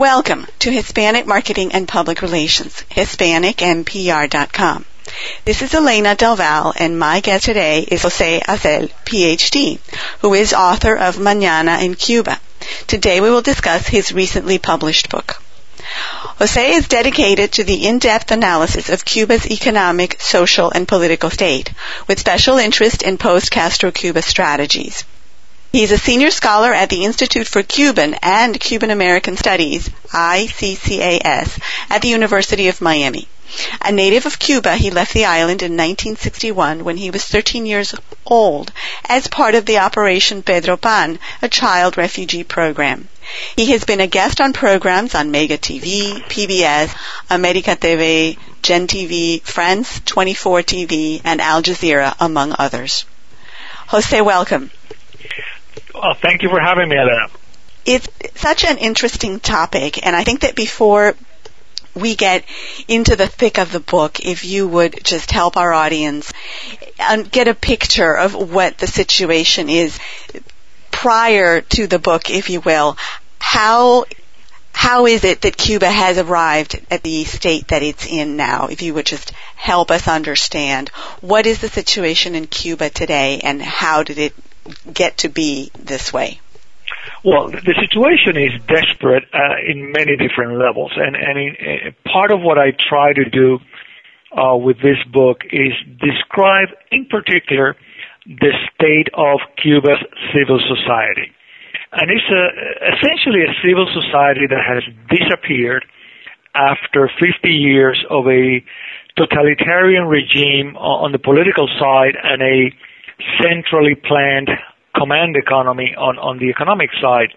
Welcome to Hispanic Marketing and Public Relations, HispanicMPR.com. This is Elena Del Val, and my guest today is Jose Azel, PhD, who is author of Mañana in Cuba. Today we will discuss his recently published book. Jose is dedicated to the in-depth analysis of Cuba's economic, social, and political state, with special interest in post-Castro Cuba strategies. He's a senior scholar at the Institute for Cuban and Cuban American Studies, ICCAS, at the University of Miami. A native of Cuba, he left the island in 1961 when he was 13 years old as part of the Operation Pedro Pan, a child refugee program. He has been a guest on programs on Mega TV, PBS, America TV, Gen TV, France 24 TV, and Al Jazeera, among others. Jose, welcome. Well, thank you for having me, Elena. It's such an interesting topic, and I think that before we get into the thick of the book, if you would just help our audience um, get a picture of what the situation is prior to the book, if you will. How how is it that Cuba has arrived at the state that it's in now? If you would just help us understand what is the situation in Cuba today and how did it get to be this way? Well, the situation is desperate uh, in many different levels, and and in, uh, part of what I try to do uh, with this book is describe, in particular, the state of Cuba's civil society, and it's a, essentially a civil society that has disappeared after 50 years of a totalitarian regime on the political side and a centrally planned command economy on, on the economic side.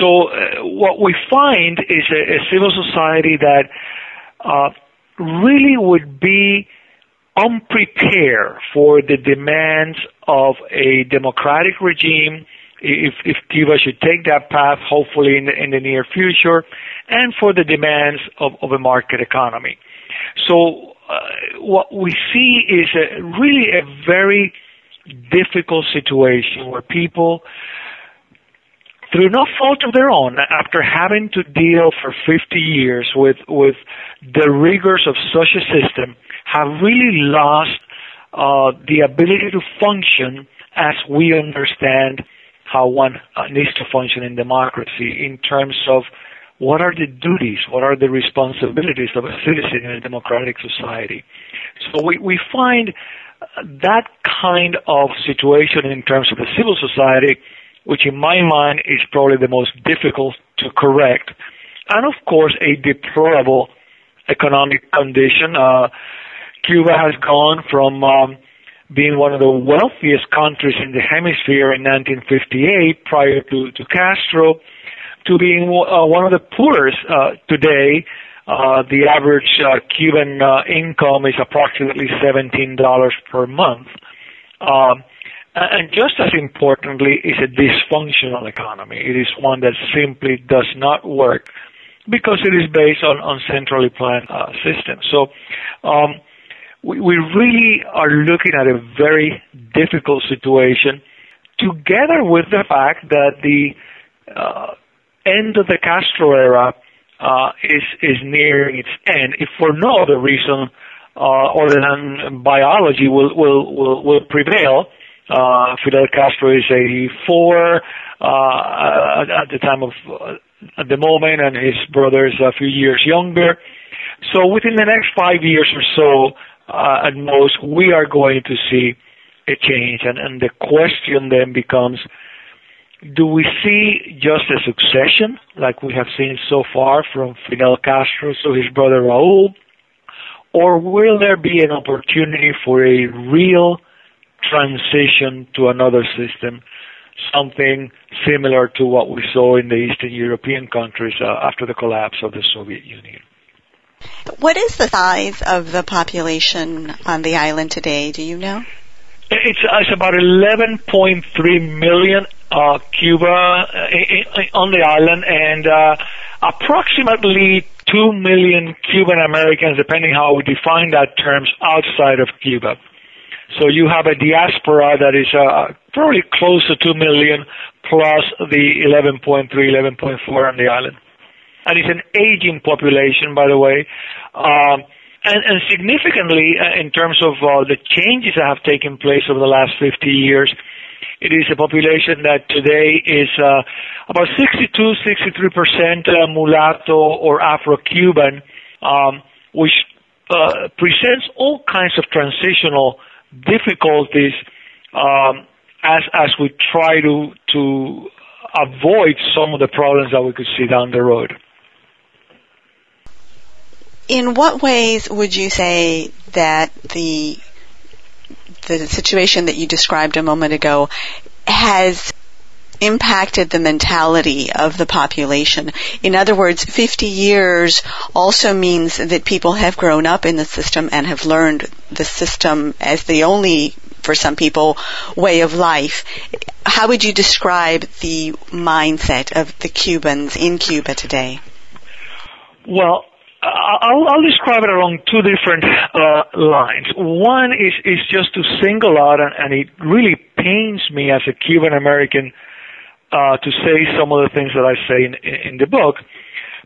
So uh, what we find is a, a civil society that uh, really would be unprepared for the demands of a democratic regime if, if Cuba should take that path, hopefully in the, in the near future, and for the demands of, of a market economy. So uh, what we see is a, really a very difficult situation where people, through no fault of their own, after having to deal for 50 years with, with the rigors of such a system, have really lost uh, the ability to function as we understand how one needs to function in democracy in terms of what are the duties, what are the responsibilities of a citizen in a democratic society. So we, we find that kind of situation in terms of the civil society, which in my mind is probably the most difficult to correct, and of course a deplorable economic condition. Uh, Cuba has gone from um, being one of the wealthiest countries in the hemisphere in 1958 prior to, to Castro to being uh, one of the poorest uh, today the average uh, Cuban uh, income is approximately $17 per month. Um, and just as importantly, is a dysfunctional economy. It is one that simply does not work because it is based on, on centrally planned uh, systems. So um, we, we really are looking at a very difficult situation together with the fact that the uh, end of the Castro era uh, is is nearing its end, if for no other reason uh, other than biology will will will, will prevail. Uh, Fidel Castro is 84 uh, at the time of uh, at the moment, and his brother is a few years younger. So within the next five years or so, uh, at most, we are going to see a change, and, and the question then becomes do we see just a succession like we have seen so far from Fidel Castro to his brother Raul? Or will there be an opportunity for a real transition to another system, something similar to what we saw in the Eastern European countries uh, after the collapse of the Soviet Union? What is the size of the population on the island today? Do you know? It's, it's about 11.3 million uh, Cuba uh, on the island, and uh, approximately 2 million Cuban Americans, depending how we define that terms, outside of Cuba. So you have a diaspora that is uh, probably close to 2 million plus the 11.3, 11.4 on the island. and it's an aging population, by the way. Um, and, and significantly, uh, in terms of uh, the changes that have taken place over the last 50 years, it is a population that today is uh, about 62, 63 percent uh, mulatto or Afro-Cuban, um, which uh, presents all kinds of transitional difficulties um, as as we try to to avoid some of the problems that we could see down the road. In what ways would you say that the the situation that you described a moment ago has impacted the mentality of the population. In other words, 50 years also means that people have grown up in the system and have learned the system as the only, for some people, way of life. How would you describe the mindset of the Cubans in Cuba today? Well, I'll, I'll, describe it along two different uh, lines. One is, is just to single out, and, and it really pains me as a Cuban American uh, to say some of the things that I say in, in the book,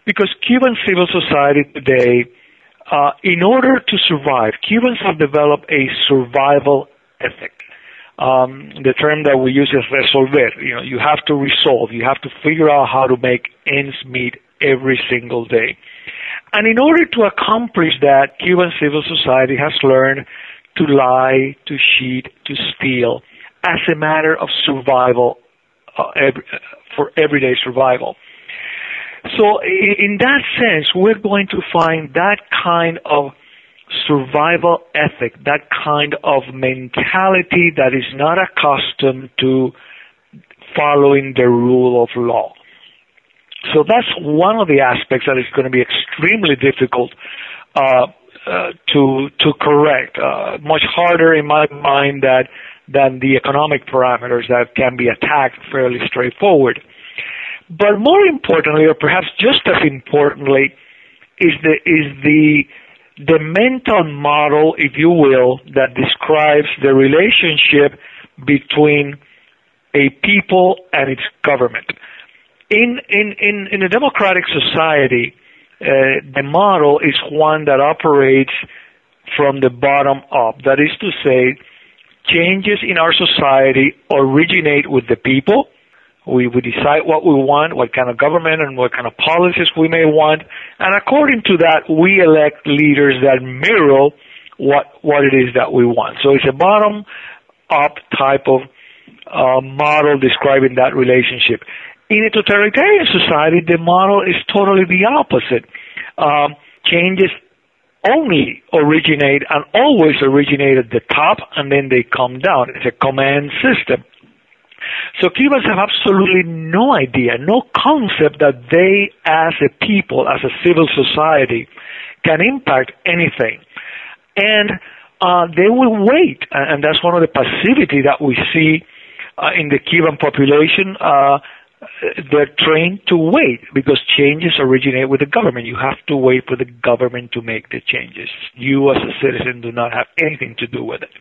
because Cuban civil society today, uh, in order to survive, Cubans have developed a survival ethic. Um, the term that we use is resolver. You know, you have to resolve. You have to figure out how to make ends meet every single day. And in order to accomplish that, Cuban civil society has learned to lie, to cheat, to steal as a matter of survival, uh, every, for everyday survival. So in that sense, we're going to find that kind of survival ethic, that kind of mentality that is not accustomed to following the rule of law. So that's one of the aspects that is going to be extremely difficult uh, uh, to to correct. Uh, much harder in my mind that than the economic parameters that can be attacked fairly straightforward. But more importantly, or perhaps just as importantly, is the is the the mental model, if you will, that describes the relationship between a people and its government in in in, in a democratic society, uh, the model is one that operates from the bottom up. That is to say, changes in our society originate with the people. We, we decide what we want, what kind of government and what kind of policies we may want, and according to that, we elect leaders that mirror what what it is that we want. So it's a bottom up type of uh, model describing that relationship. In a totalitarian society, the model is totally the opposite. Um, changes only originate and always originate at the top and then they come down. It's a command system. So Cubans have absolutely no idea, no concept that they as a people, as a civil society, can impact anything. And uh, they will wait, and that's one of the passivity that we see uh, in the Cuban population. Uh, they're trained to wait because changes originate with the government. You have to wait for the government to make the changes. You as a citizen do not have anything to do with it.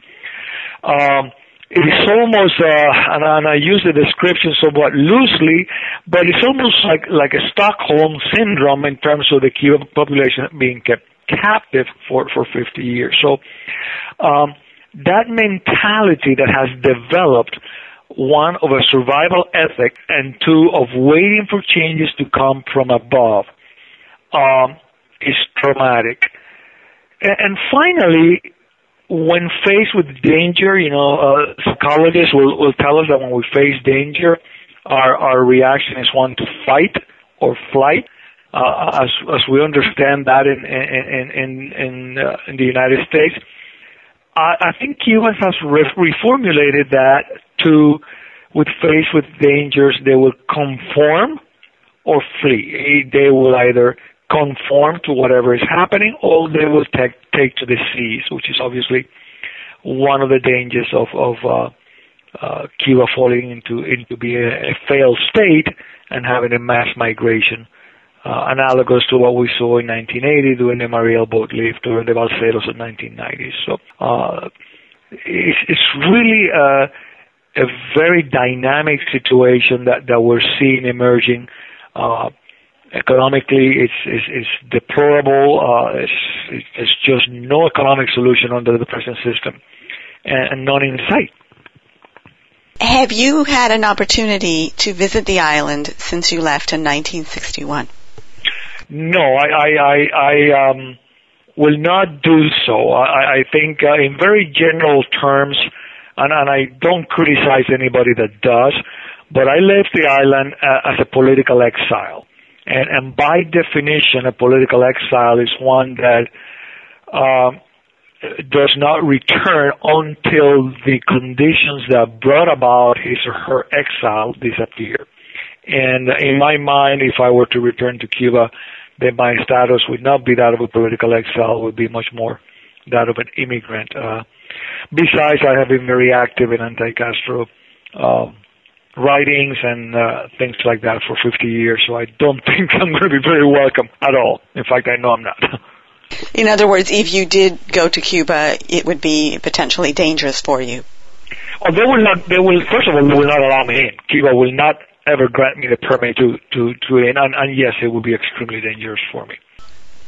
Um, it is almost, uh, and, and I use the description somewhat loosely, but it's almost like, like a Stockholm syndrome in terms of the Cuban population being kept captive for, for 50 years. So, um, that mentality that has developed one of a survival ethic and two of waiting for changes to come from above um, is traumatic. And, finally, when faced with danger, you know, uh, psychologists will, will tell us that when we face danger, our, our reaction is one to fight or flight. Uh, as, as we understand that in, in, in, in, uh, in the United States. I, I think Cubans have re- reformulated that to, with faced with dangers, they will conform or flee. They will either conform to whatever is happening or they will take, take to the seas, which is obviously one of the dangers of, of uh, uh, Cuba falling into, into being a, a failed state and having a mass migration uh, analogous to what we saw in 1980 during the Mariel boat lift or the Balseros in 1990s. So uh, it's, it's really a, very dynamic situation that, that we're seeing emerging. Uh, economically, it's, it's, it's deplorable. Uh, it's, it's just no economic solution under the present system, and, and none in sight. Have you had an opportunity to visit the island since you left in 1961? No, I, I, I, I um, will not do so. I, I think uh, in very general terms, and, and I don't criticize anybody that does, but I left the island uh, as a political exile. And, and by definition, a political exile is one that uh, does not return until the conditions that brought about his or her exile disappear. And in my mind, if I were to return to Cuba, then my status would not be that of a political exile, would be much more that of an immigrant. Uh, besides, I have been very active in anti-Castro um, writings and uh, things like that for 50 years, so I don't think I'm going to be very welcome at all. In fact, I know I'm not. In other words, if you did go to Cuba, it would be potentially dangerous for you. Oh, they will not. They will. First of all, they will not allow me in. Cuba will not ever grant me the permit to to to in, and, and yes, it would be extremely dangerous for me.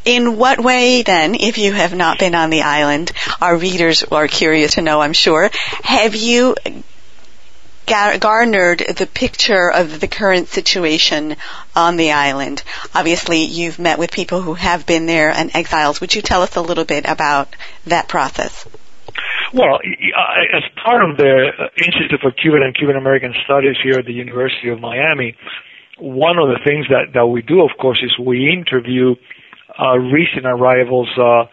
In what way then, if you have not been on the island, our readers are curious to know, I'm sure, have you garnered the picture of the current situation on the island. Obviously, you've met with people who have been there and exiles. Would you tell us a little bit about that process? Well, as part of the Institute for Cuban and Cuban American Studies here at the University of Miami, one of the things that, that we do, of course, is we interview uh, recent arrivals uh,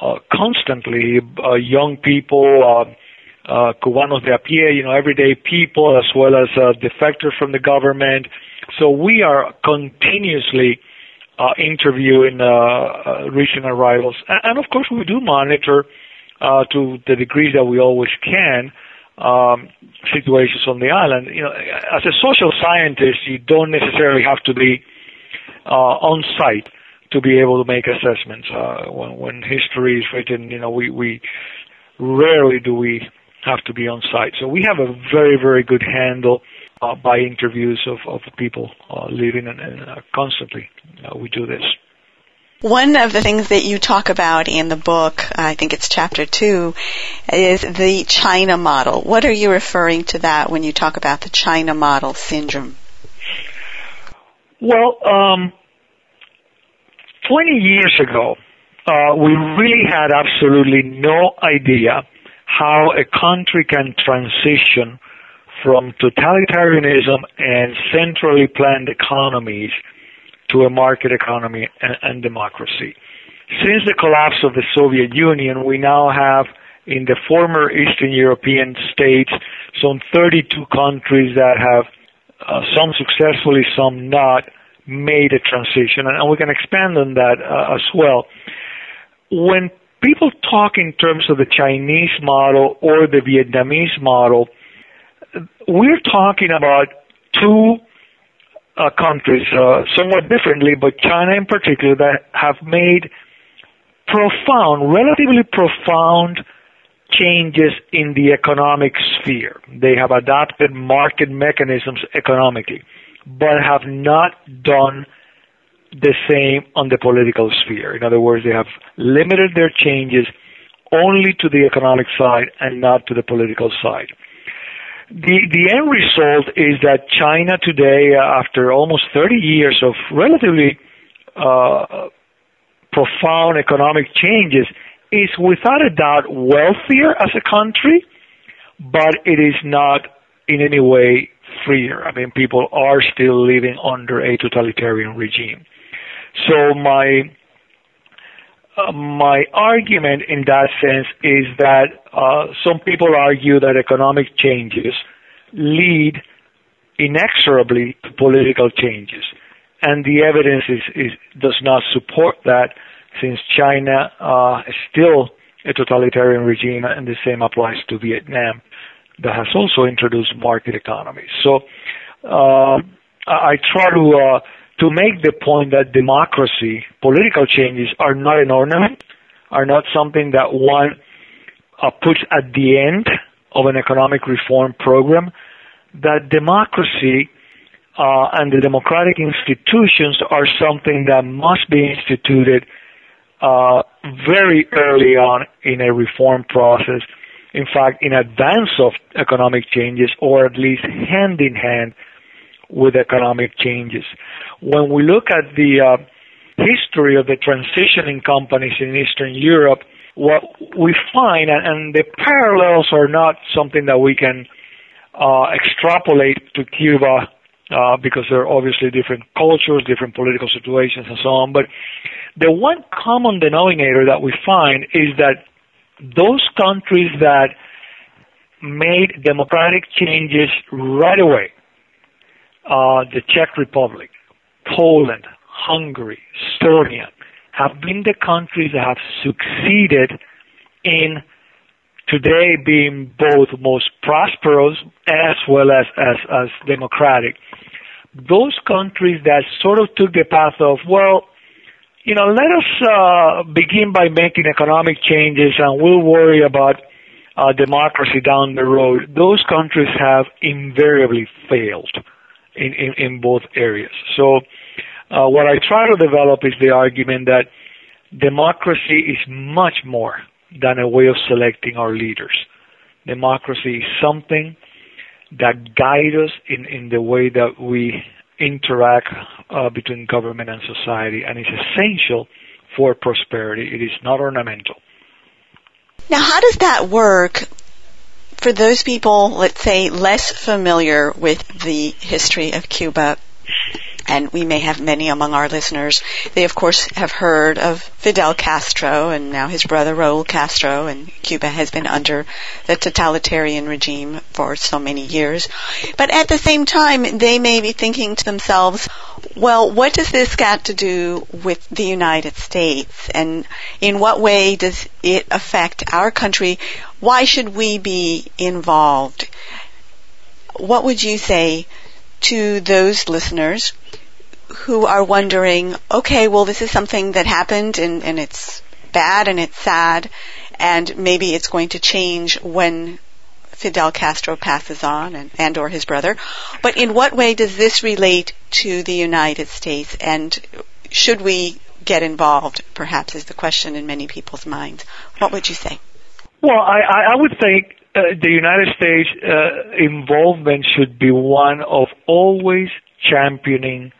uh, constantly, uh, young people, uh, uh, cubanos de a pie, you know, everyday people, as well as uh, defectors from the government. So we are continuously uh, interviewing uh, uh, recent arrivals, and, of course we do monitor uh, to the degree that we always can um, situations on the island. You know, as a social scientist, you don't necessarily have to be uh, on site to be able to make assessments. Uh, when, when history is written, you know, we, we rarely do we have to be on site. So we have a very, very good handle uh, by interviews of, of people uh, living and, and uh, constantly uh, we do this. One of the things that you talk about in the book, I think it's chapter two, is the China model. What are you referring to that when you talk about the China model syndrome? Well, um, 20 years ago, uh, we really had absolutely no idea how a country can transition from totalitarianism and centrally planned economies to a market economy and, and, democracy. Since the collapse of the Soviet Union, we now have in the former Eastern European states some 32 countries that have uh, some successfully, some not, made a transition, and, we can expand on that uh, as well. When people talk in terms of the Chinese model or the Vietnamese model, we're talking about two uh, countries, uh, somewhat differently, but China in particular, that have made profound, relatively profound changes in the economic sphere. They have adopted market mechanisms economically, but have not done the same on the political sphere. In other words, they have limited their changes only to the economic side and not to the political side. The, the end result is that China today, after almost 30 years of relatively uh, profound economic changes, is without a doubt wealthier as a country, but it is not in any way freer. I mean, people are still living under a totalitarian regime. So my uh, my argument in that sense is that uh, some people argue that economic changes lead inexorably to political changes, and the evidence is, is does not support that, since China uh, is still a totalitarian regime, and the same applies to Vietnam, that has also introduced market economies. So uh, I try to uh, to make the point that democracy, political changes are not an ornament, are not something that one uh, puts at the end of an economic reform program, that democracy uh, and the democratic institutions are something that must be instituted uh, very early on in a reform process. In fact, in advance of economic changes, or at least hand in hand with economic changes. When we look at the uh, history of the transitioning companies in Eastern Europe, what we find, and, and the parallels are not something that we can uh, extrapolate to Cuba uh, because there are obviously different cultures, different political situations, and so on. But the one common denominator that we find is that those countries that made democratic changes right away, uh, the Czech Republic, Poland, Hungary, Estonia, have been the countries that have succeeded in today being both most prosperous as well as, as, as democratic. Those countries that sort of took the path of, well, you know, let us uh, begin by making economic changes and we'll worry about uh, democracy down the road. Those countries have invariably failed in, in, in both areas. So, uh, what I try to develop is the argument that democracy is much more than a way of selecting our leaders. Democracy is something that guides us in, in the way that we interact uh, between government and society and is essential for prosperity. It is not ornamental. Now, how does that work for those people, let's say, less familiar with the history of Cuba and we may have many among our listeners. They of course have heard of Fidel Castro and now his brother Raul Castro and Cuba has been under the totalitarian regime for so many years. But at the same time, they may be thinking to themselves, well, what does this got to do with the United States and in what way does it affect our country? Why should we be involved? What would you say to those listeners who are wondering, okay, well, this is something that happened and, and it's bad and it's sad, and maybe it's going to change when Fidel Castro passes on and, and or his brother. But in what way does this relate to the United States and should we get involved, perhaps is the question in many people's minds. What would you say? Well, I, I would think uh, the United States uh, involvement should be one of always championing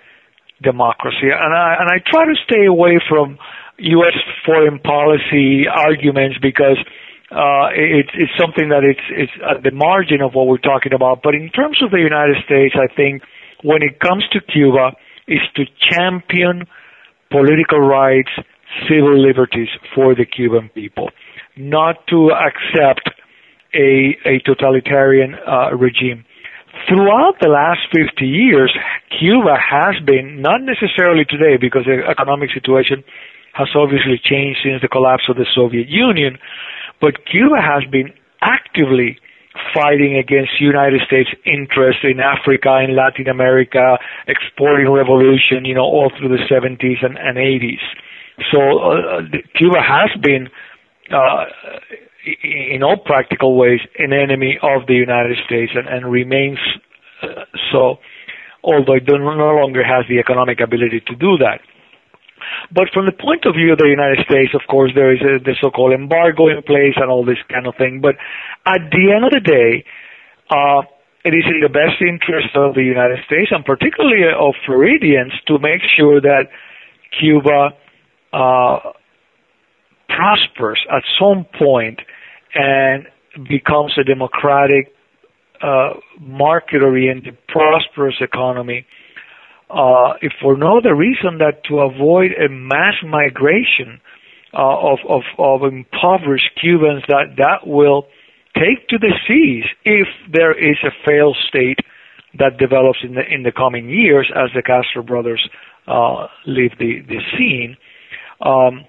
democracy. And I, and I try to stay away from U.S. foreign policy arguments because uh, it, it's something that it's, it's at the margin of what we're talking about. But in terms of the United States, I think when it comes to Cuba, is to champion political rights, civil liberties for the Cuban people, not to accept a, a totalitarian uh, regime throughout the last 50 years, Cuba has been, not necessarily today because the economic situation has obviously changed since the collapse of the Soviet Union, but Cuba has been actively fighting against United States interests in Africa, in Latin America, exporting revolution, you know, all through the 70s and, and 80s. So uh, Cuba has been uh, in all practical ways, an enemy of the United States and, and remains uh, so, although it no longer has the economic ability to do that. But from the point of view of the United States, of course, there is a, the so-called embargo in place and all this kind of thing. But at the end of the day, uh, it is in the best interest of the United States and particularly of Floridians to make sure that Cuba uh, prospers at some point and becomes a democratic, uh, market-oriented, prosperous economy, uh, if for no other reason that to avoid a mass migration uh, of, of, of impoverished Cubans that that will take to the seas if there is a failed state that develops in the in the coming years as the Castro brothers uh, leave the the scene. Um,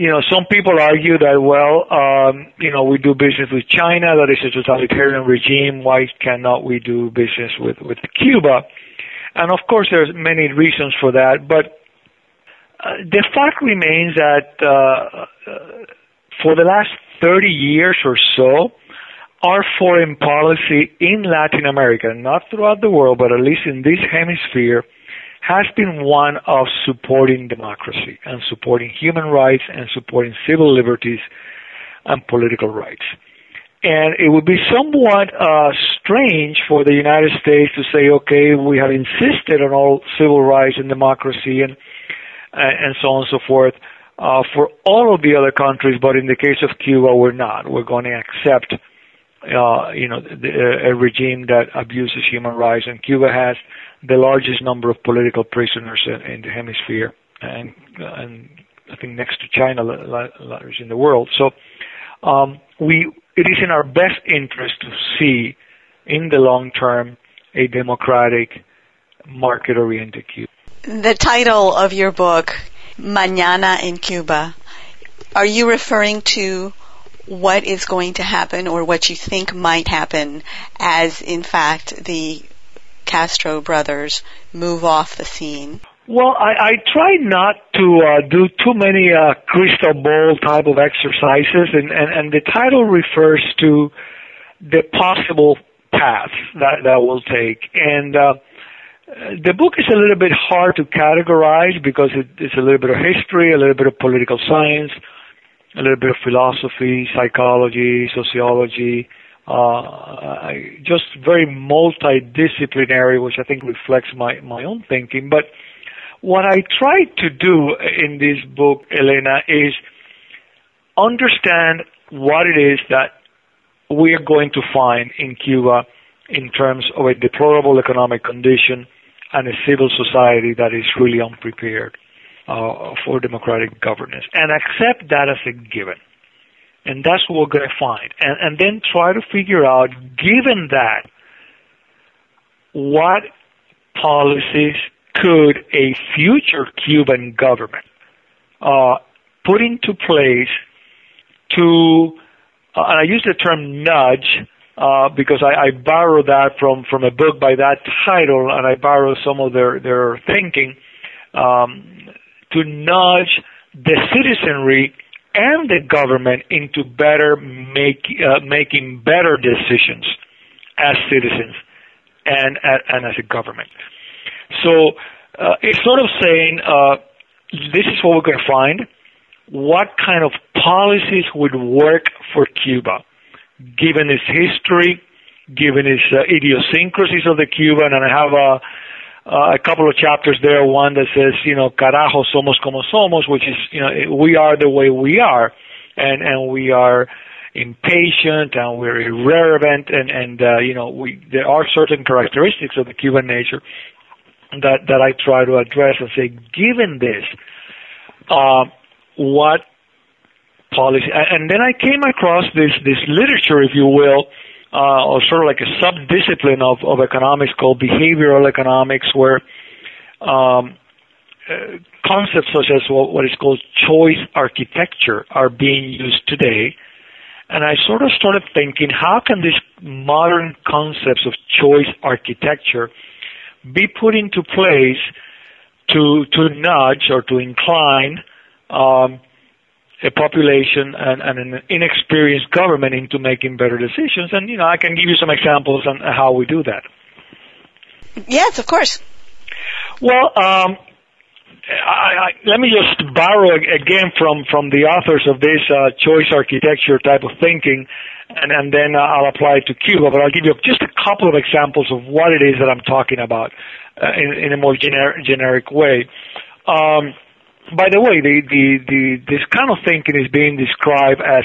you know, some people argue that, well, um, you know, we do business with China, that is a totalitarian regime. Why cannot we do business with, with Cuba? And of course, there's many reasons for that, but uh, the fact remains that uh, uh, for the last 30 years or so, our foreign policy in Latin America, not throughout the world, but at least in this hemisphere, has been one of supporting democracy and supporting human rights and supporting civil liberties and political rights. And it would be somewhat uh, strange for the United States to say, okay, we have insisted on all civil rights and democracy and and so on and so forth uh, for all of the other countries, but in the case of Cuba, we're not. We're going to accept, uh, you know, the, a regime that abuses human rights, and Cuba has the largest number of political prisoners in, the hemisphere, and and I think next to China, largest in the world. So um, we it is in our best interest to see in the long term a democratic, market-oriented Cuba. The title of your book, Mañana in Cuba, are you referring to what is going to happen or what you think might happen as in fact the Castro brothers move off the scene? Well, I, I try not to uh, do too many uh, crystal ball type of exercises, and, and, and the title refers to the possible path that that will take. And uh, the book is a little bit hard to categorize because it, it's a little bit of history, a little bit of political science, a little bit of philosophy, psychology, sociology, just very multidisciplinary, which I think reflects my my own thinking, but what I try to do in this book, Elena, is understand what it is that we are going to find in Cuba in terms of a deplorable economic condition and a civil society that is really unprepared uh, for democratic governance, and accept that as a given. And that's what we're going to find. And, and then try to figure out, given that, what policies could a future Cuban government uh, put into place to, uh, and I use the term nudge uh, because I, I borrow that from, from a book by that title, and I borrow some of their, their thinking, um, to nudge the citizenry and the government into better make, uh, making better decisions as citizens and, and as a government. So uh, it's sort of saying uh, this is what we're going to find. What kind of policies would work for Cuba, given its history, given its uh, idiosyncrasies of the Cuban, and I have a, uh, a couple of chapters there. One that says, you know, carajo, somos como somos, which is, you know, we are the way we are, and and we are impatient and we're irreverent, and and uh, you know, we there are certain characteristics of the Cuban nature that that I try to address and say, given this, uh, what policy? And then I came across this this literature, if you will, uh, or sort of like a sub-discipline of of economics called behavioral economics, where um, uh, concepts such as what, what is called choice architecture are being used today. And I sort of started thinking, how can these modern concepts of choice architecture be put into place to to nudge or to incline um, a population and, and, an inexperienced government into making better decisions. And you know, I can give you some examples on how we do that. Yes, of course. Well, um, I, I, let me just borrow again from from the authors of this uh, choice architecture type of thinking and, and then uh, I'll apply it to Cuba. But I'll give you just a couple of examples of what it is that I'm talking about uh, in, in a more gener- generic way. Um, by the way, the, the, the, this kind of thinking is being described as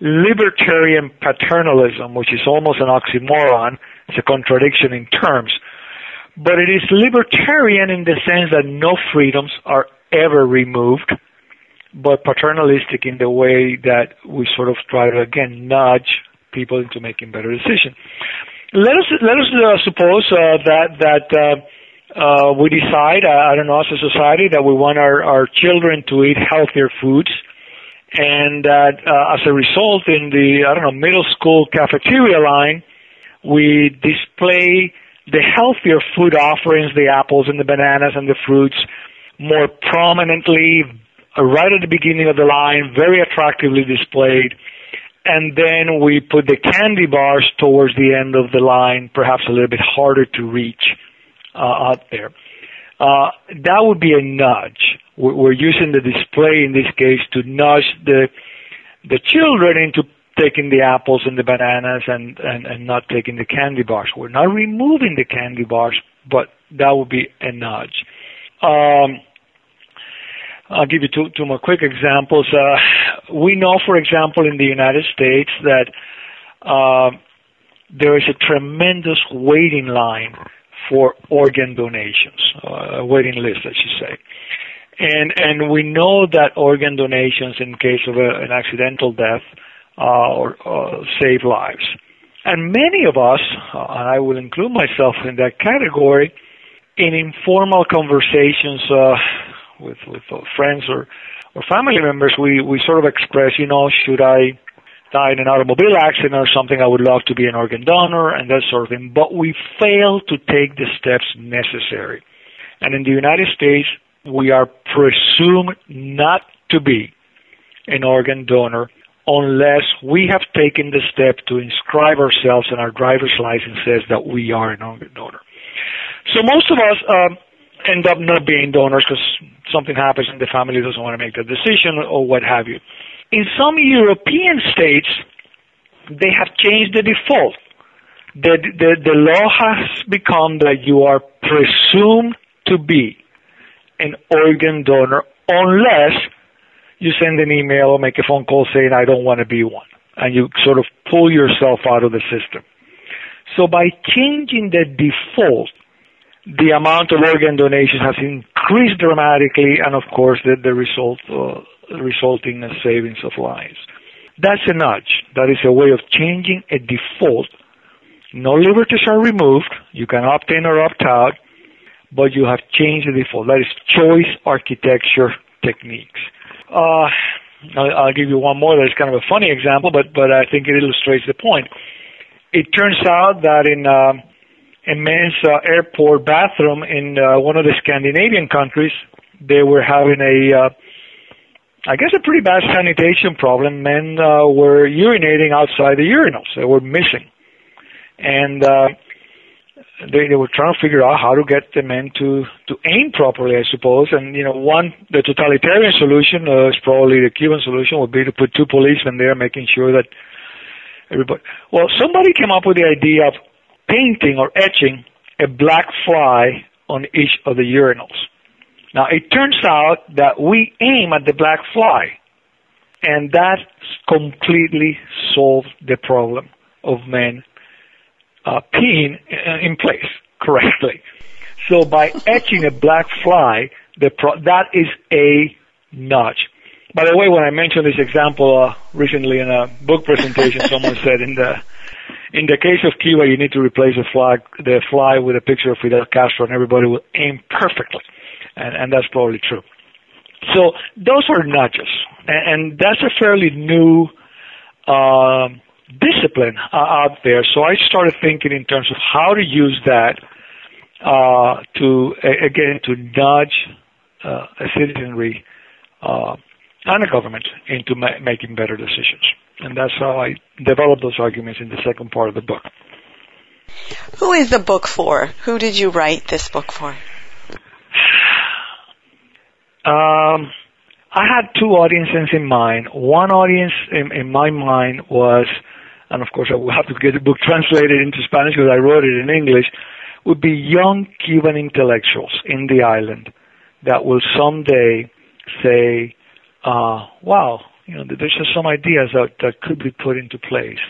libertarian paternalism, which is almost an oxymoron. It's a contradiction in terms. But it is libertarian in the sense that no freedoms are ever removed but paternalistic in the way that we sort of try to again nudge people into making better decisions. Let us let us uh, suppose uh, that that uh, uh, we decide, uh, I don't know, as a society, that we want our our children to eat healthier foods, and that uh, as a result, in the I don't know middle school cafeteria line, we display the healthier food offerings, the apples and the bananas and the fruits, more prominently, right at the beginning of the line, very attractively displayed, and then we put the candy bars towards the end of the line, perhaps a little bit harder to reach. uh, out there. Uh, that would be a nudge. We're using the display in this case to nudge the the children into taking the apples and the bananas and, not taking the candy bars. We're not removing the candy bars, but that would be a nudge. Um, I'll give you two, more quick examples. Uh, we know, for example, in the United States that uh, there is a tremendous waiting line for organ donations, uh, waiting list, I should say. And and we know that organ donations, in case of a, an accidental death, uh, or uh, save lives. And many of us, uh, and I will include myself in that category, in informal conversations uh, with with friends or or family members, we we sort of express, you know, should I die in an automobile accident or something, I would love to be an organ donor and that sort of thing. But we fail to take the steps necessary. And in the United States, we are presumed not to be an organ donor unless we have taken the step to inscribe ourselves and our driver's license says that we are an organ donor. So most of us um, end up not being donors because something happens and the family doesn't want to make the decision or what have you. In some European states, they have changed the default. The, the, the law has become that you are presumed to be an organ donor unless you send an email or make a phone call saying, I don't want to be one. And you sort of pull yourself out of the system. So by changing the default, the amount of organ donations has increased dramatically, and of course, the, the result uh, resulting in savings of lives. That's a nudge. That is a way of changing a default. No liberties are removed. You can opt in or opt out, but you have changed the default. That is choice architecture techniques. Uh, I'll, give you one more that's kind of a funny example, but but I think it illustrates the point. It turns out that in uh, a uh, airport bathroom in uh, one of the Scandinavian countries, they were having a, uh, I guess, a pretty bad sanitation problem. Men uh, were urinating outside the urinals; they were missing, and uh, they, they were trying to figure out how to get the men to to aim properly, I suppose. And you know, one the totalitarian solution uh, is probably the Cuban solution would be to put two policemen there, making sure that everybody. Well, somebody came up with the idea of painting or etching a black fly on each of the urinals. Now, it turns out that we aim at the black fly, and that completely solved the problem of men uh, peeing in place correctly. So by etching a black fly, the pro- that is a nudge. By the way, when I mentioned this example uh, recently in a book presentation, someone said in the in the case of Cuba, you need to replace the flag, the fly with a picture of Fidel Castro, and everybody will aim perfectly, and, that's probably true. So those are nudges, and, that's a fairly new um, discipline uh, out there. So I started thinking in terms of how to use that uh, to again to nudge uh, a citizenry uh, and a government into ma- making better decisions. And that's how I developed those arguments in the second part of the book. Who is the book for? Who did you write this book for? Um, I had two audiences in mind. One audience in, in my mind was, and of course I will have to get the book translated into Spanish because I wrote it in English, would be young Cuban intellectuals in the island that will someday say, uh, wow, you know, there's just some ideas that, that could be put into place.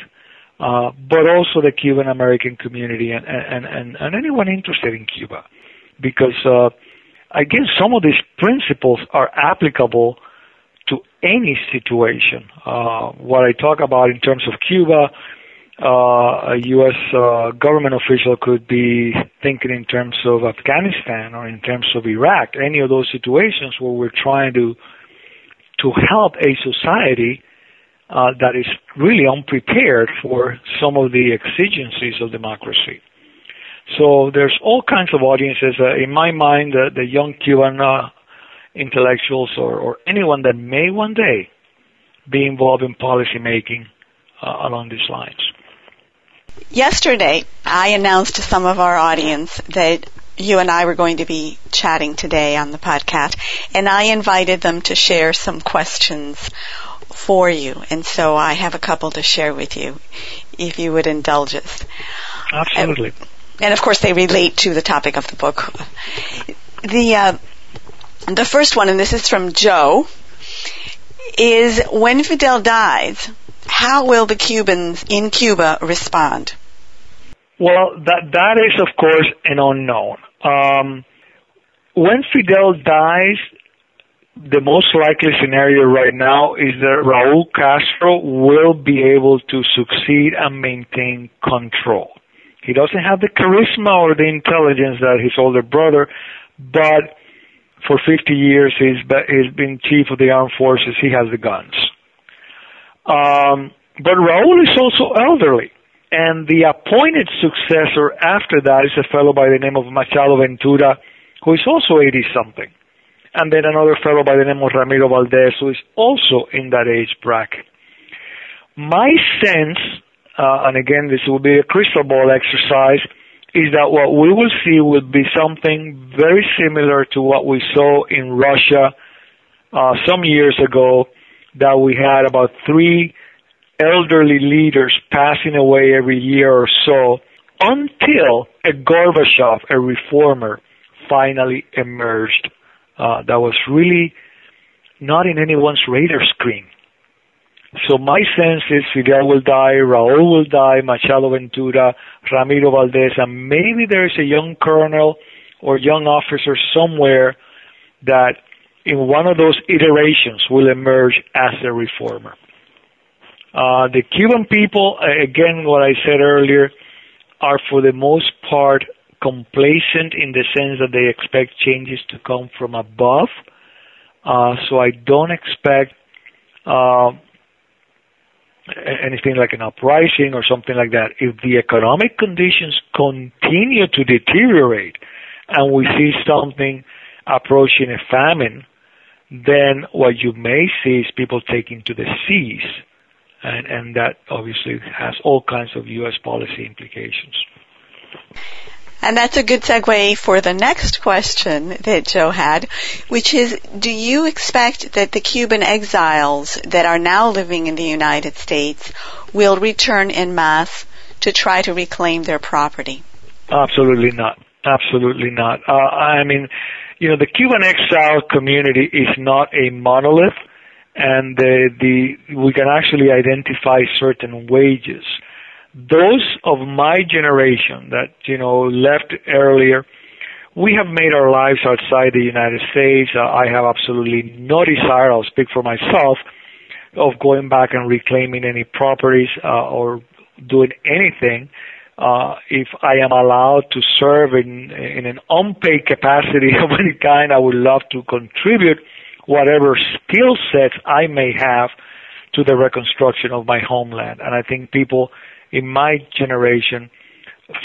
Uh, but also the Cuban American community and, and, and, and anyone interested in Cuba. Because, uh, again, some of these principles are applicable to any situation. Uh, what I talk about in terms of Cuba, uh, a U.S. Uh, government official could be thinking in terms of Afghanistan or in terms of Iraq, any of those situations where we're trying to to help a society uh, that is really unprepared for some of the exigencies of democracy. So there's all kinds of audiences. Uh, in my mind, uh, the young Cuban uh, intellectuals or, or, anyone that may one day be involved in policy making uh, along these lines. Yesterday, I announced to some of our audience that you and I were going to be chatting today on the podcast, and I invited them to share some questions for you. And so I have a couple to share with you, if you would indulge us. Absolutely. And, and of course, they relate to the topic of the book. The uh, the first one, and this is from Joe, is when Fidel dies, how will the Cubans in Cuba respond? Well, that that is of course an unknown. Um, when Fidel dies, the most likely scenario right now is that Raul Castro will be able to succeed and maintain control. He doesn't have the charisma or the intelligence that his older brother, but for 50 years he's, he's been chief of the armed forces. He has the guns. Um, but Raul is also elderly. And the appointed successor after that is a fellow by the name of Machado Ventura, who is also 80 something. And then another fellow by the name of Ramiro Valdez, who is also in that age bracket. My sense, uh, and again, this will be a crystal ball exercise, is that what we will see will be something very similar to what we saw in Russia uh, some years ago, that we had about three elderly leaders passing away every year or so until a Gorbachev, a reformer, finally emerged. Uh, that was really not in anyone's radar screen. So my sense is Fidel will die, Raul will die, Machado Ventura, Ramiro Valdez, and maybe there is a young colonel or young officer somewhere that in one of those iterations will emerge as a reformer. Uh, the Cuban people, again, what I said earlier, are for the most part complacent in the sense that they expect changes to come from above. Uh, so I don't expect uh, anything like an uprising or something like that. If the economic conditions continue to deteriorate and we see something approaching a famine, then what you may see is people taking to the seas and, and that obviously has all kinds of U.S. policy implications. And that's a good segue for the next question that Joe had, which is, do you expect that the Cuban exiles that are now living in the United States will return in mass to try to reclaim their property? Absolutely not. Absolutely not. Uh, I mean, you know, the Cuban exile community is not a monolith and the, the we can actually identify certain wages. Those of my generation that you know left earlier, we have made our lives outside the United States. Uh, I have absolutely no desire. I'll speak for myself of going back and reclaiming any properties uh, or doing anything. Uh, if I am allowed to serve in in an unpaid capacity of any kind, I would love to contribute whatever skill sets I may have to the reconstruction of my homeland. And I think people in my generation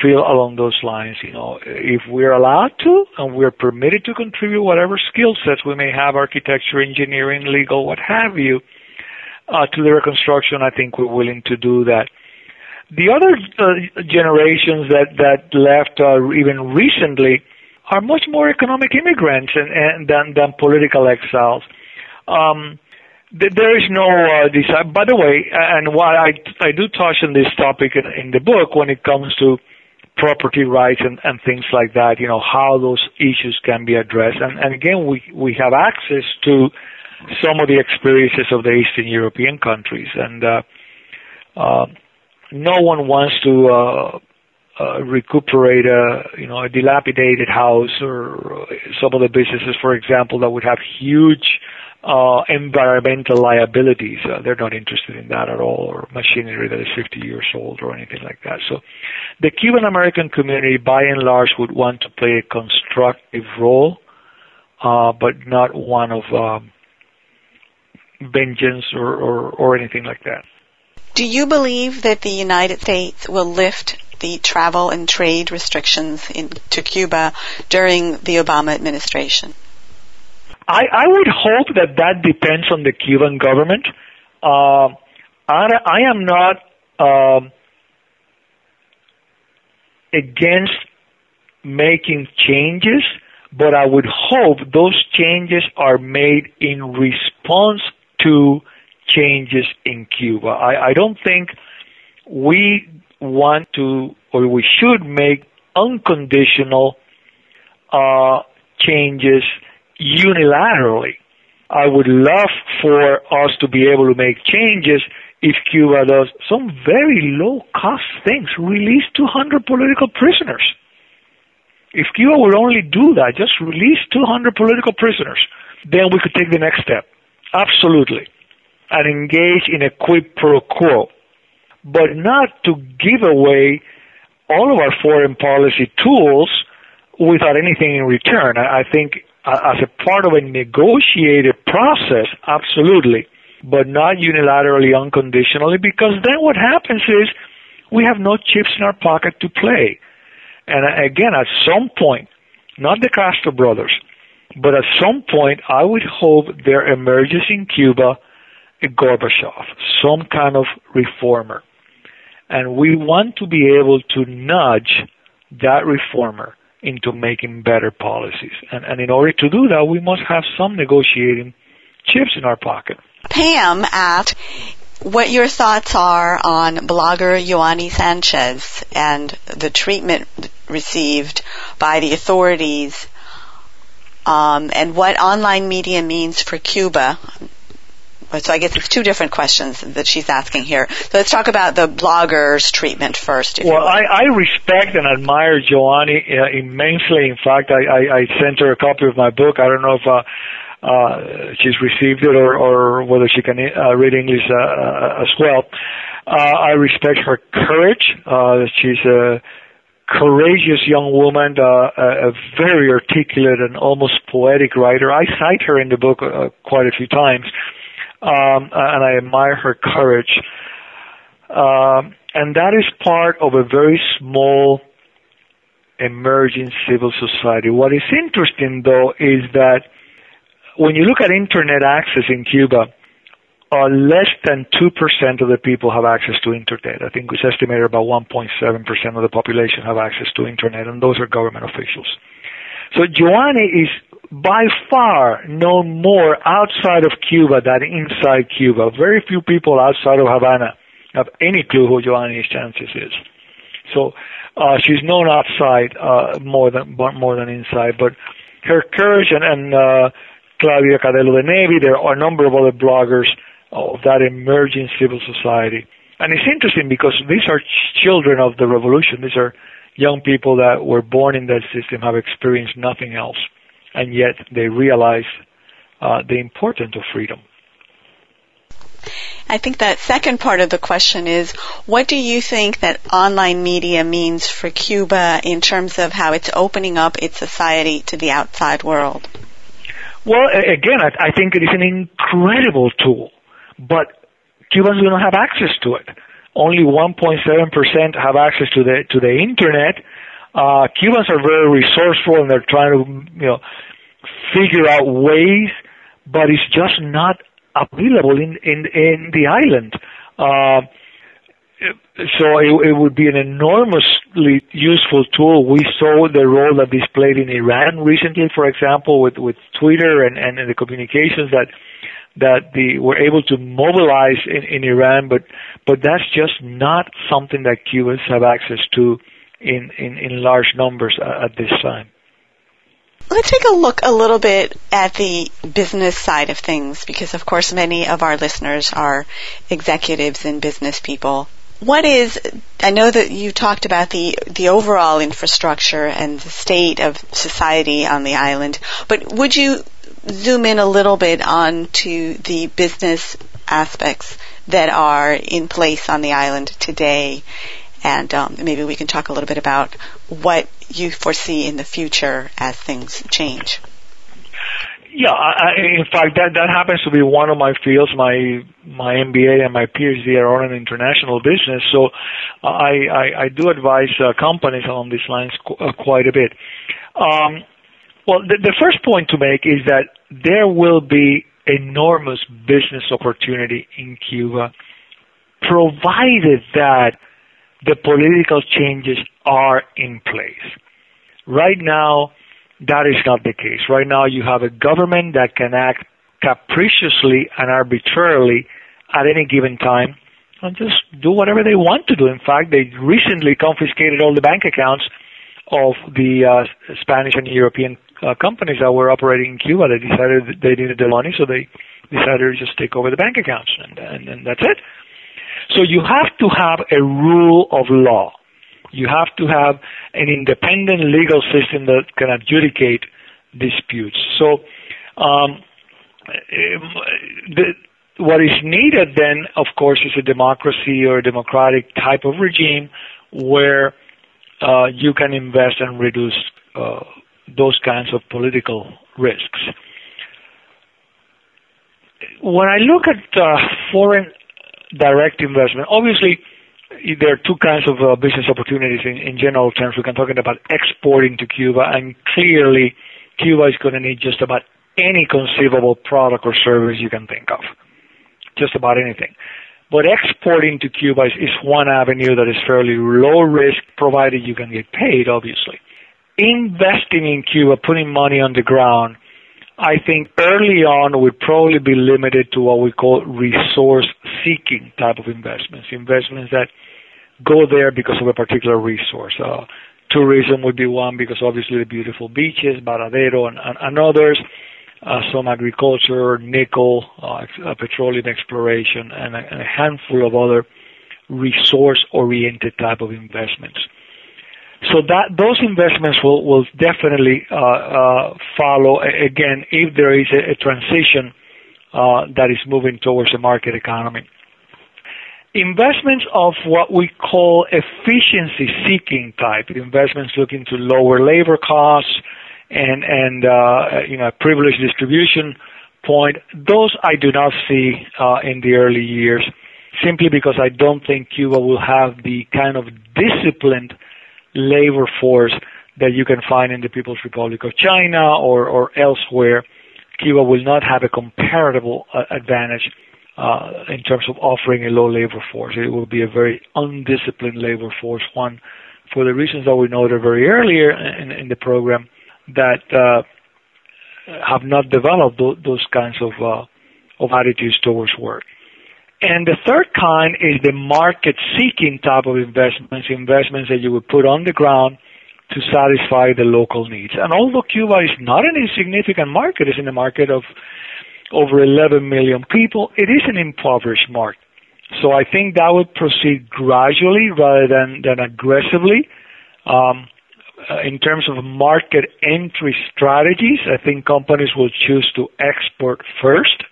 feel along those lines. You know, if we're allowed to and we're permitted to contribute whatever skill sets we may have, architecture, engineering, legal, what have you, uh, to the reconstruction, I think we're willing to do that. The other uh, generations that that left uh, even recently are much more economic immigrants and, and than than political exiles. Um, there is no uh, desire. By the way, and why I I do touch on this topic in, in the book when it comes to property rights and, and things like that. You know how those issues can be addressed. And, and again, we we have access to some of the experiences of the Eastern European countries, and uh, uh, no one wants to uh, uh, recuperate a you know a dilapidated house or some of the businesses, for example, that would have huge uh, environmental liabilities. Uh, they're not interested in that at all, or machinery that is 50 years old or anything like that. So, the Cuban American community, by and large, would want to play a constructive role, uh, but not one of um, vengeance or, or, or anything like that. Do you believe that the United States will lift the travel and trade restrictions in, to Cuba during the Obama administration? I, would hope that that depends on the Cuban government. Uh, I, am not um, against making changes, but I would hope those changes are made in response to changes in Cuba. I, I don't think we want to or we should make unconditional uh, changes unilaterally. I would love for us to be able to make changes if Cuba does some very low cost things, release 200 political prisoners. If Cuba would only do that, just release 200 political prisoners, then we could take the next step. Absolutely. And engage in a quid pro quo. But not to give away all of our foreign policy tools without anything in return. I think as a part of a negotiated process, absolutely but not unilaterally, unconditionally, because then what happens is we have no chips in our pocket to play. And again, at some point, not the Castro brothers, but at some point, I would hope there emerges in Cuba a Gorbachev, some kind of reformer. And we want to be able to nudge that reformer into making better policies. And, and in order to do that, we must have some negotiating chips in our pocket. Pam asked what your thoughts are on blogger Yoani Sanchez and the treatment received by the authorities um, and what online media means for Cuba. So I guess it's two different questions that she's asking here. So let's talk about the blogger's treatment first. well, I, I, respect and admire Yoani uh, immensely. In fact, I, I, I, sent her a copy of my book. I don't know if uh, uh, she's received it or, or whether she can uh, read English uh, as well. Uh, I respect her courage. Uh, she's a courageous young woman, uh, a very articulate and almost poetic writer. I cite her in the book uh, quite a few times, and I admire her courage. Um, and that is part of a very small emerging civil society. What is interesting, though, is that when you look at internet access in Cuba, uh, less than 2% of the people have access to internet. I think it's estimated about 1.7% of the population have access to internet, and those are government officials. So Yoani is by far known more outside of Cuba than inside Cuba. Very few people outside of Havana have any clue who Yoani Sanchez is. So uh, she's known outside uh, more than more than inside. But her courage and, and uh, Claudia Cadelo de Nevi. There are a number of other bloggers of that emerging civil society. And it's interesting because these are children of the revolution. These are young people that were born in that system, have experienced nothing else, and yet they realize uh, the importance of freedom. I think that second part of the question is, what do you think that online media means for Cuba in terms of how it's opening up its society to the outside world? Well, again, I, I think it is an incredible tool, but Cubans do not have access to it. Only 1.7% have access to the to the internet. Uh, Cubans are very resourceful and they're trying to you know figure out ways, but it's just not available in in in the island. Uh, so it, it, would be an enormously useful tool. We saw the role that this played in Iran recently, for example, with, with Twitter and, and, and the communications that that the were able to mobilize in, in Iran, but but that's just not something that Cubans have access to in, in, in large numbers uh, at this time. Let's take a look a little bit at the business side of things because of course many of our listeners are executives and business people what is I know that you talked about the the overall infrastructure and the state of society on the island, but would you zoom in a little bit on to the business aspects that are in place on the island today, and um, maybe we can talk a little bit about what you foresee in the future as things change. Yeah, I, in fact, that that happens to be one of my fields. My my MBA and my PhD are all in international business, so I I, I do advise uh, companies along these lines qu- uh, quite a bit. Um, well, the, the first point to make is that there will be enormous business opportunity in Cuba provided that the political changes are in place. Right now, that is not the case. Right now, you have a government that can act capriciously and arbitrarily at any given time and just do whatever they want to do. In fact, they recently confiscated all the bank accounts of the uh, Spanish and European uh, companies that were operating in Cuba. They decided they needed the money, so they decided to just take over the bank accounts, and, and, and that's it. So you have to have a rule of law. You have to have an independent legal system that can adjudicate disputes. So um, the, what is needed then, of course, is a democracy or a democratic type of regime where uh, you can invest and reduce uh, those kinds of political risks. When I look at uh, foreign direct investment, obviously there are two kinds of uh, business opportunities in, in general terms. We can talk about exporting to Cuba, and clearly Cuba is going to need just about any conceivable product or service you can think of, just about anything. But exporting to Cuba is, is one avenue that is fairly low risk, provided you can get paid, obviously. Investing in Cuba, putting money on the ground, I think early on we'd probably be limited to what we call resource seeking type of investments, investments that go there because of a particular resource. Uh, tourism would be one because obviously the beautiful beaches, Varadero and, and, and others uh, some agriculture, nickel, uh, uh, petroleum exploration, and a, and a handful of other resource-oriented type of investments. So that those investments will will definitely uh, uh, follow again if there is a, a transition uh, that is moving towards a market economy. Investments of what we call efficiency seeking type investments looking to lower labor costs, and and uh, you know privilege distribution point. Those I do not see uh, in the early years, simply because I don't think Cuba will have the kind of disciplined labor force that you can find in the People's Republic of China or, or elsewhere. Cuba will not have a comparable uh, advantage uh, in terms of offering a low labor force. It will be a very undisciplined labor force, one for the reasons that we noted very earlier in, in the program, that uh, have not developed those kinds of uh, of attitudes towards work. And the third kind is the market seeking type of investments, investments that you would put on the ground to satisfy the local needs. And although Cuba is not an insignificant market, it's in a market of over 11 million people, it is an impoverished market. So I think that would proceed gradually rather than, than aggressively. Um, uh, in terms of market entry strategies, I think companies will choose to export first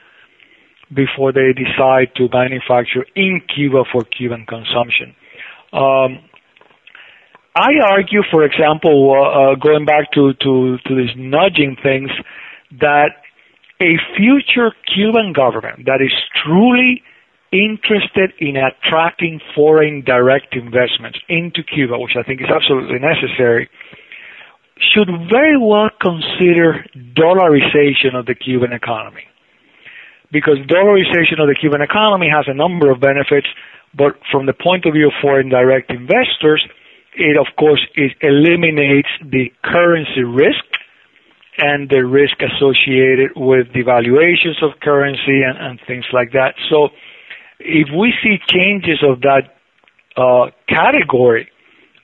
before they decide to manufacture in Cuba for Cuban consumption. Um, I argue, for example, uh, uh, going back to, to, to these nudging things, that a future Cuban government that is truly interested in attracting foreign direct investments into Cuba, which I think is absolutely necessary, should very well consider dollarization of the Cuban economy. Because dollarization of the Cuban economy has a number of benefits, but from the point of view of foreign direct investors, it of course it eliminates the currency risk and the risk associated with devaluations of currency and, and things like that. So if we see changes of that uh, category,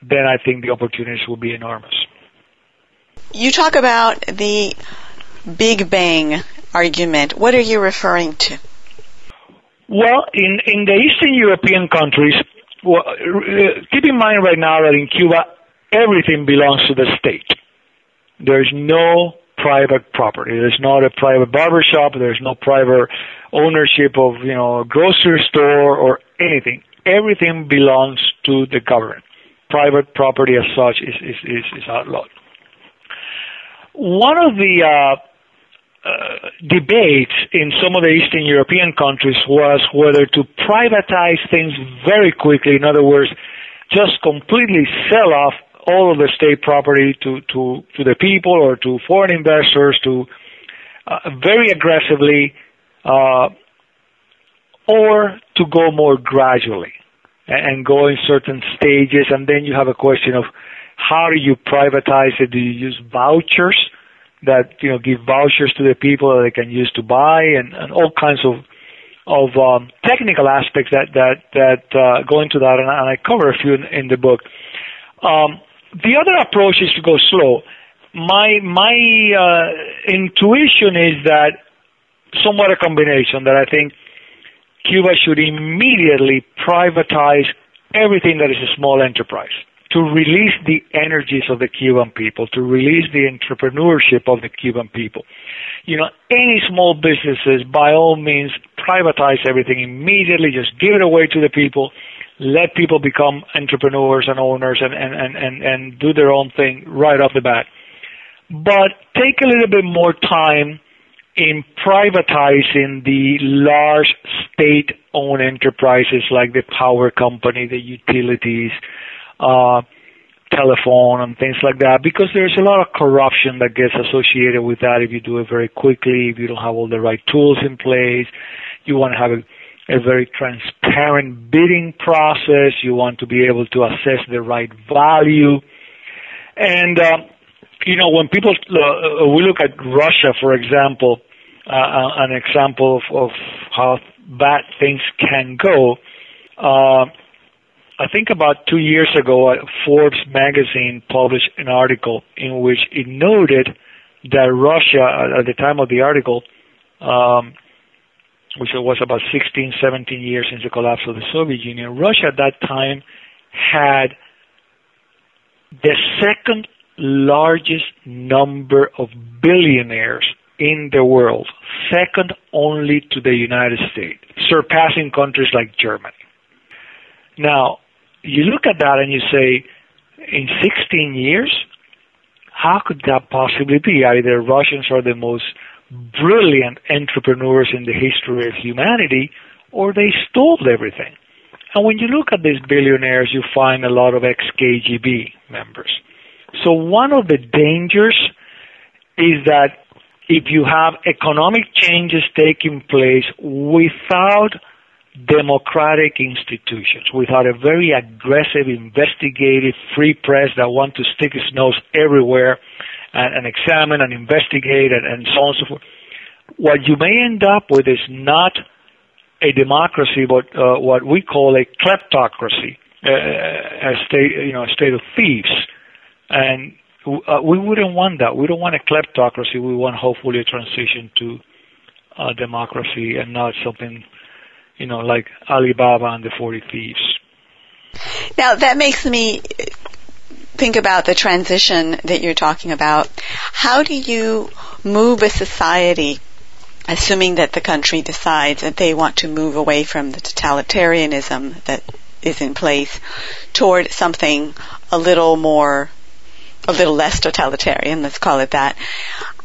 then I think the opportunities will be enormous. You talk about the Big Bang argument. What are you referring to? Well, in, in the Eastern European countries, well, uh, keep in mind right now that in Cuba, everything belongs to the state. There's no private property. There's not a private barbershop. There's no private ownership of, you know, a grocery store or anything. Everything belongs to the government. Private property as such is, is, is, is outlawed. One of the uh, uh, debates in some of the Eastern European countries was whether to privatize things very quickly. In other words, just completely sell off all of the state property to, to, to the people or to foreign investors to uh, very aggressively uh, or to go more gradually and go in certain stages. And then you have a question of how do you privatize it? Do you use vouchers that you know give vouchers to the people that they can use to buy and, and all kinds of of um, technical aspects that that that uh, go into that, and, and I cover a few in, in the book. Um, the other approach is to go slow. My my uh, intuition is that somewhat a combination that I think Cuba should immediately privatize everything that is a small enterprise to release the energies of the Cuban people, to release the entrepreneurship of the Cuban people. You know, any small businesses, by all means, privatize everything immediately, just give it away to the people, let people become entrepreneurs and owners and, and, and, and, and do their own thing right off the bat. But take a little bit more time in privatizing the large state-owned enterprises like the power company, the utilities, telephone and things like that because there's a lot of corruption that gets associated with that if you do it very quickly, if you don't have all the right tools in place. You want to have a, a very transparent bidding process. You want to be able to assess the right value. And, uh, you know, when people, uh, we look at Russia, for example, uh, an example of, of how bad things can go, uh, I think about two years ago, uh, Forbes magazine published an article in which it noted that Russia, at the time of the article, um, which was about 16, 17 years since the collapse of the Soviet Union, Russia at that time had the second largest number of billionaires in the world, second only to the United States, surpassing countries like Germany. Now, you look at that and you say, in 16 years, how could that possibly be? Either Russians are the most brilliant entrepreneurs in the history of humanity, or they stole everything. And when you look at these billionaires, you find a lot of ex-KGB members. So one of the dangers is that if you have economic changes taking place without democratic institutions without a very aggressive, investigative, free press that want to stick its nose everywhere and, and examine and investigate and, and so on and so forth. What you may end up with is not a democracy, but uh, what we call a kleptocracy, uh, a state, you know, a state of thieves, and uh, we wouldn't want that. We don't want a kleptocracy. We want hopefully a transition to uh, democracy and not something you know, like Ali Baba and the 40 Thieves. Now that makes me think about the transition that you're talking about. How do you move a society, assuming that the country decides that they want to move away from the totalitarianism that is in place toward something a little more, a little less totalitarian, let's call it that.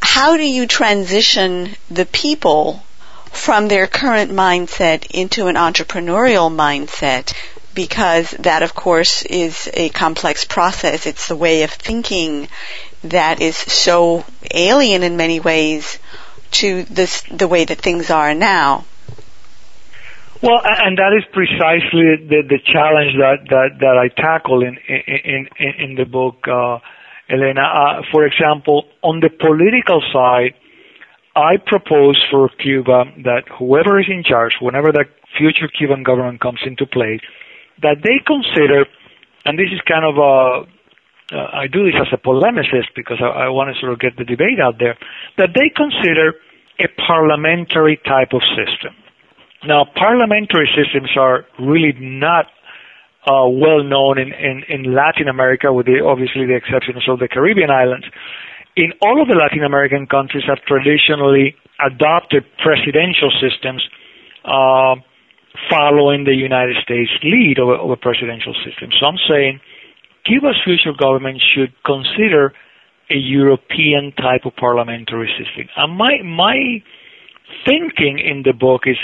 How do you transition the people from their current mindset into an entrepreneurial mindset because that of course is a complex process. It's the way of thinking that is so alien in many ways to this, the way that things are now. Well, and that is precisely the, the challenge that, that, that I tackle in, in, in, in the book, uh, Elena. Uh, for example, on the political side, I propose for Cuba that whoever is in charge, whenever the future Cuban government comes into play, that they consider, and this is kind of a, uh, I do this as a polemicist because I, I want to sort of get the debate out there, that they consider a parliamentary type of system. Now, parliamentary systems are really not uh, well known in, in, in Latin America, with the, obviously the exceptions of the Caribbean islands in all of the Latin American countries have traditionally adopted presidential systems uh, following the United States lead of a, of a presidential system. So I'm saying Cuba's future government should consider a European type of parliamentary system. And my, my thinking in the book is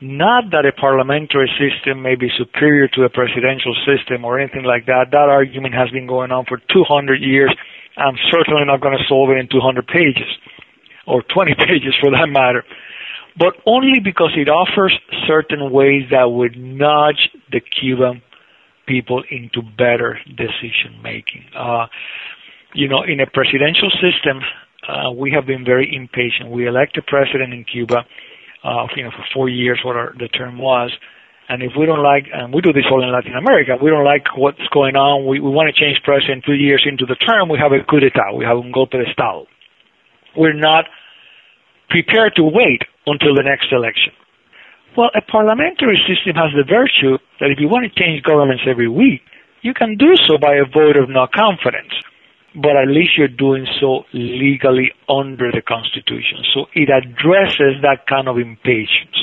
not that a parliamentary system may be superior to a presidential system or anything like that. That argument has been going on for 200 years I'm certainly not going to solve it in 200 pages or 20 pages for that matter. but only because it offers certain ways that would nudge the Cuban people into better decision making. Uh, you know, in a presidential system, uh, we have been very impatient. We elect a president in Cuba, Uh, you know, for four years, what the term was. And if we don't like, and we do this all in Latin America, we don't like what's going on, we, we want to change president two years into the term, we have a coup d'etat, we have un golpe de Estado. We're not prepared to wait until the next election. Well, a parliamentary system has the virtue that if you want to change governments every week, you can do so by a vote of no confidence. But at least you're doing so legally under the Constitution. So it addresses that kind of impatience.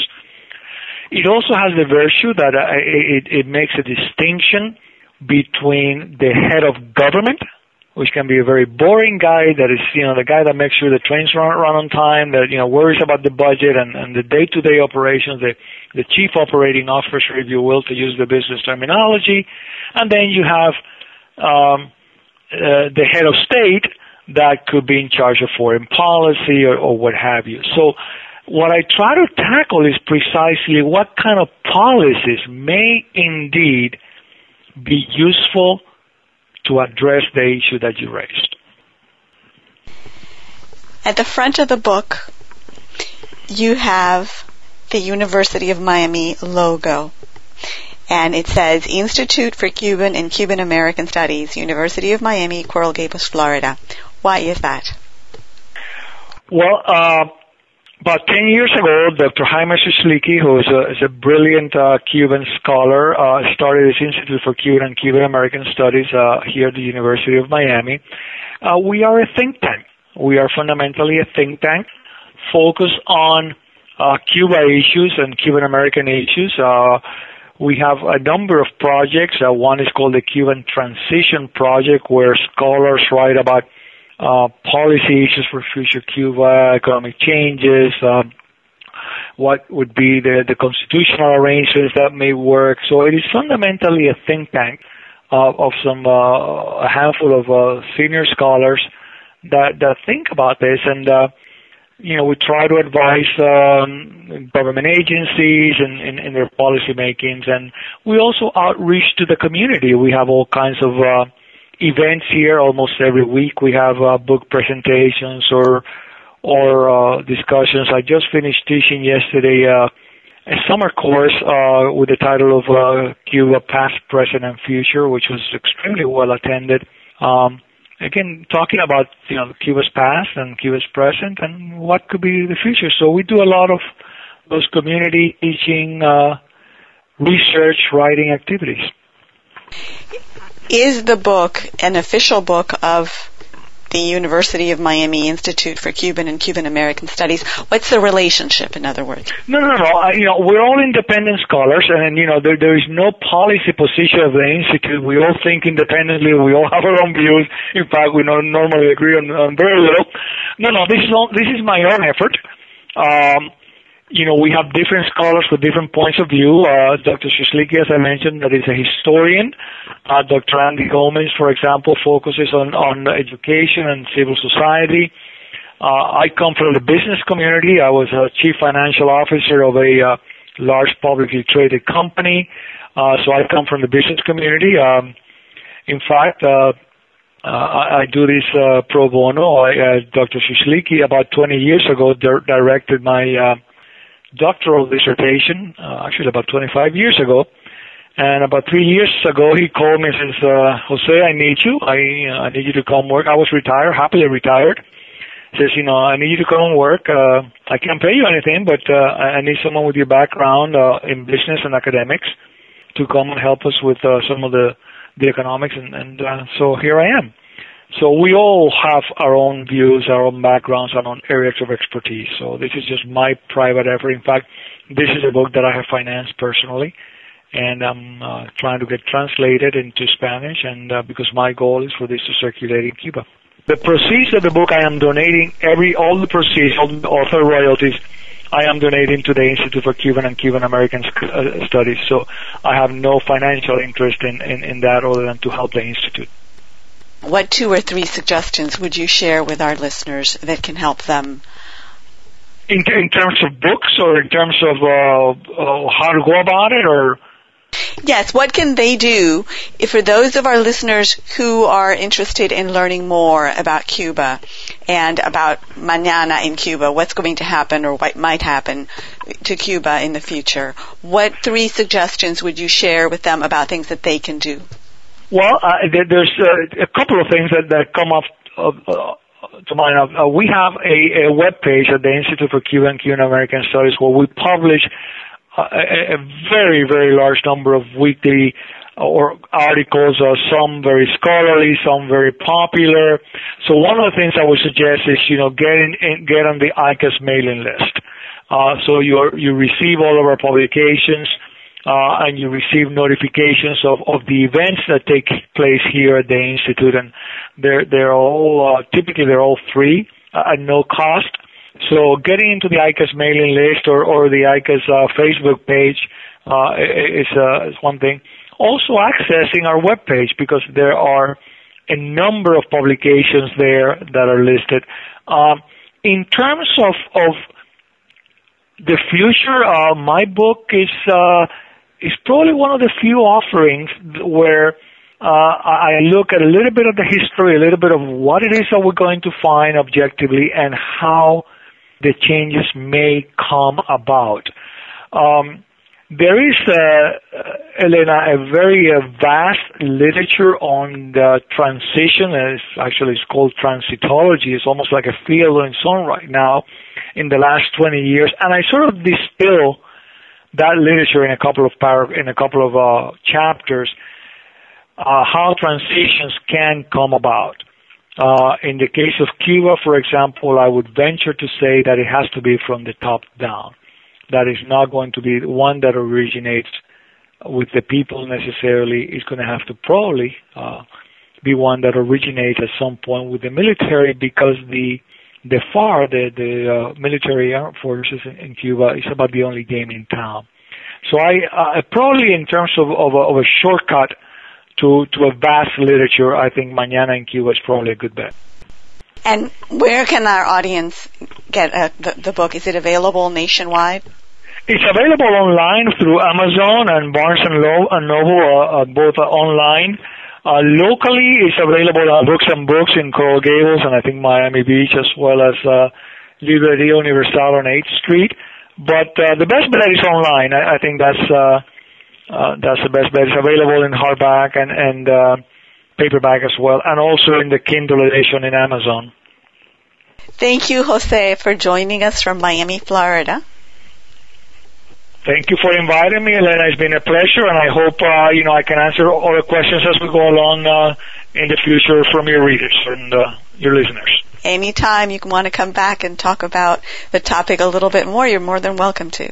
It also has the virtue that uh, it, it makes a distinction between the head of government which can be a very boring guy that is, you know, the guy that makes sure the trains run, run on time, that, you know, worries about the budget and, and the day-to-day operations, the, the chief operating officer, if you will, to use the business terminology. And then you have, um, Uh, the head of state that could be in charge of foreign policy or, or what have you. So what I try to tackle is precisely what kind of policies may indeed be useful to address the issue that you raised. At the front of the book, you have the University of Miami logo. And it says Institute for Cuban and Cuban American Studies, University of Miami, Coral Gables, Florida. Why is that? Well, uh, about 10 years ago, Dr. Jaime Suchlicki, who is a, is a brilliant uh, Cuban scholar, uh, started his Institute for Cuban and Cuban American Studies uh, here at the University of Miami. Uh, we are a think tank. We are fundamentally a think tank focused on uh, Cuba issues and Cuban American issues. Uh, we have a number of projects. one is called the Cuban Transition Project, where scholars write about uh, policy issues for future Cuba, economic changes, uh, what would be the, the constitutional arrangements that may work. So it is fundamentally a think tank uh, of some uh, a handful of uh, senior scholars that that think about this, and uh, we try to advise um, government agencies and in, their policy makings, and we also outreach to the community. We have all kinds of uh, events here almost every week. We have uh, book presentations or or uh, discussions. I just finished teaching yesterday uh, a summer course uh, with the title of uh, Cuba Past, Present, and Future, which was extremely well attended. Um, again, talking about you know Cuba's past and Cuba's present and what could be the future. So we do a lot of those community teaching, uh, research, writing activities. Is the book an official book of the University of Miami Institute for Cuban and Cuban American Studies. What's the relationship, in other words? No, no, no. Uh, you know, we're all independent scholars, and you know, there, there is no policy position of the institute. We all think independently. We all have our own views. In fact, we don't normally agree on, on very little. No, no. This is all, this is my own effort. Um, you know, we have different scholars with different points of view. Uh, Dr. Suchlicki, as I mentioned, that is a historian. Uh, Dr. Andy Gomez, for example, focuses on, on education and civil society. Uh, I come from the business community. I was a chief financial officer of a uh, large publicly traded company. Uh, so I come from the business community. Um, in fact, uh, uh, I, I do this uh, pro bono. I, uh, Dr. Suchlicki, about 20 years ago, di- directed my uh, doctoral dissertation, uh, actually about 25 years ago. And about three years ago, he called me and says, uh, Jose, I need you. I, uh, I need you to come work. I was retired, happily retired. Says, you know, I need you to come and work. Uh, I can't pay you anything, but, uh, I need someone with your background, uh, in business and academics to come and help us with, uh, some of the, the economics. And, and, uh, so here I am. So we all have our own views, our own backgrounds, our own areas of expertise. So this is just my private effort. In fact, this is a book that I have financed personally, and I'm uh, trying to get translated into Spanish, and uh, because my goal is for this to circulate in Cuba. The proceeds of the book, I am donating every all the proceeds, all the author royalties. I am donating to the Institute for Cuban and Cuban American uh, Studies, so I have no financial interest in, in, in that other than to help the institute. What two or three suggestions would you share with our listeners that can help them In, in terms of books or in terms of uh, uh, how to go about it or? Yes, what can they do if for those of our listeners who are interested in learning more about Cuba and about mañana in Cuba, what's going to happen or what might happen to Cuba in the future? What three suggestions would you share with them about things that they can do? Well, uh, there's uh, a couple of things that, that come up uh, to mind. Uh, we have a, a web page at the Institute for Cuban and Cuban American Studies where we publish uh, a, a very, very large number of weekly or articles, uh, some very scholarly, some very popular. So one of the things I would suggest is, you know, get in, get on the ICAS mailing list. Uh, so you you receive all of our publications, uh, and you receive notifications of, the events that take place here at the institute, and they're they're all uh, typically they're all free uh, at no cost. So getting into the ICAS mailing list or, the ICAS uh, Facebook page uh, is, uh, one thing. Also accessing our web page because there are a number of publications there that are listed. Um, in terms of, of the future, uh, my book is uh, is probably one of the few offerings where uh, I look at a little bit of the history, a little bit of what it is that we're going to find objectively, and how the changes may come about. Um, there is, uh, Elena, a very uh, vast literature on the transition. It's actually it's called transitology. It's almost like a field in its own right now in the last 20 years. And I sort of distill that literature in a couple of par- in a couple of uh, chapters uh, how transitions can come about. Uh, in the case of Cuba, for example, I would venture to say that it has to be from the top down. That is not going to be one that originates with the people necessarily. It's going to have to probably be one that originates at some point with the military because the the FAR, the the uh, military armed forces in, in, Cuba, is about the only game in town. So I uh, probably in terms of of a, of a shortcut to, to a vast literature, I think Mañana in Cuba is probably a good bet. And where can our audience get uh, the, the book? Is it available nationwide? It's available online through Amazon and Barnes and, Lo- and Noble, uh, uh, both uh, online. Uh, locally, it's available on Books and Books in Coral Gables and I think Miami Beach, as well as uh, Libreria Universal on 8th Street. But uh, the best bet is online. I, I think that's uh, uh, that's the best bet. It's available in hardback and, and uh, paperback as well, and also in the Kindle edition in Amazon. Thank you, Jose, for joining us from Miami, Florida. Thank you for inviting me, Elena. It's been a pleasure, and I hope uh, you know I can answer all the questions as we go along uh, in the future from your readers and uh, your listeners. Anytime you want to come back and talk about the topic a little bit more, you're more than welcome to.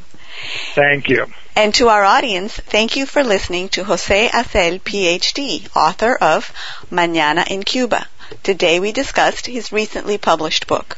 Thank you. And to our audience, thank you for listening to Jose Azel, PhD, author of Mañana in Cuba. Today we discussed his recently published book.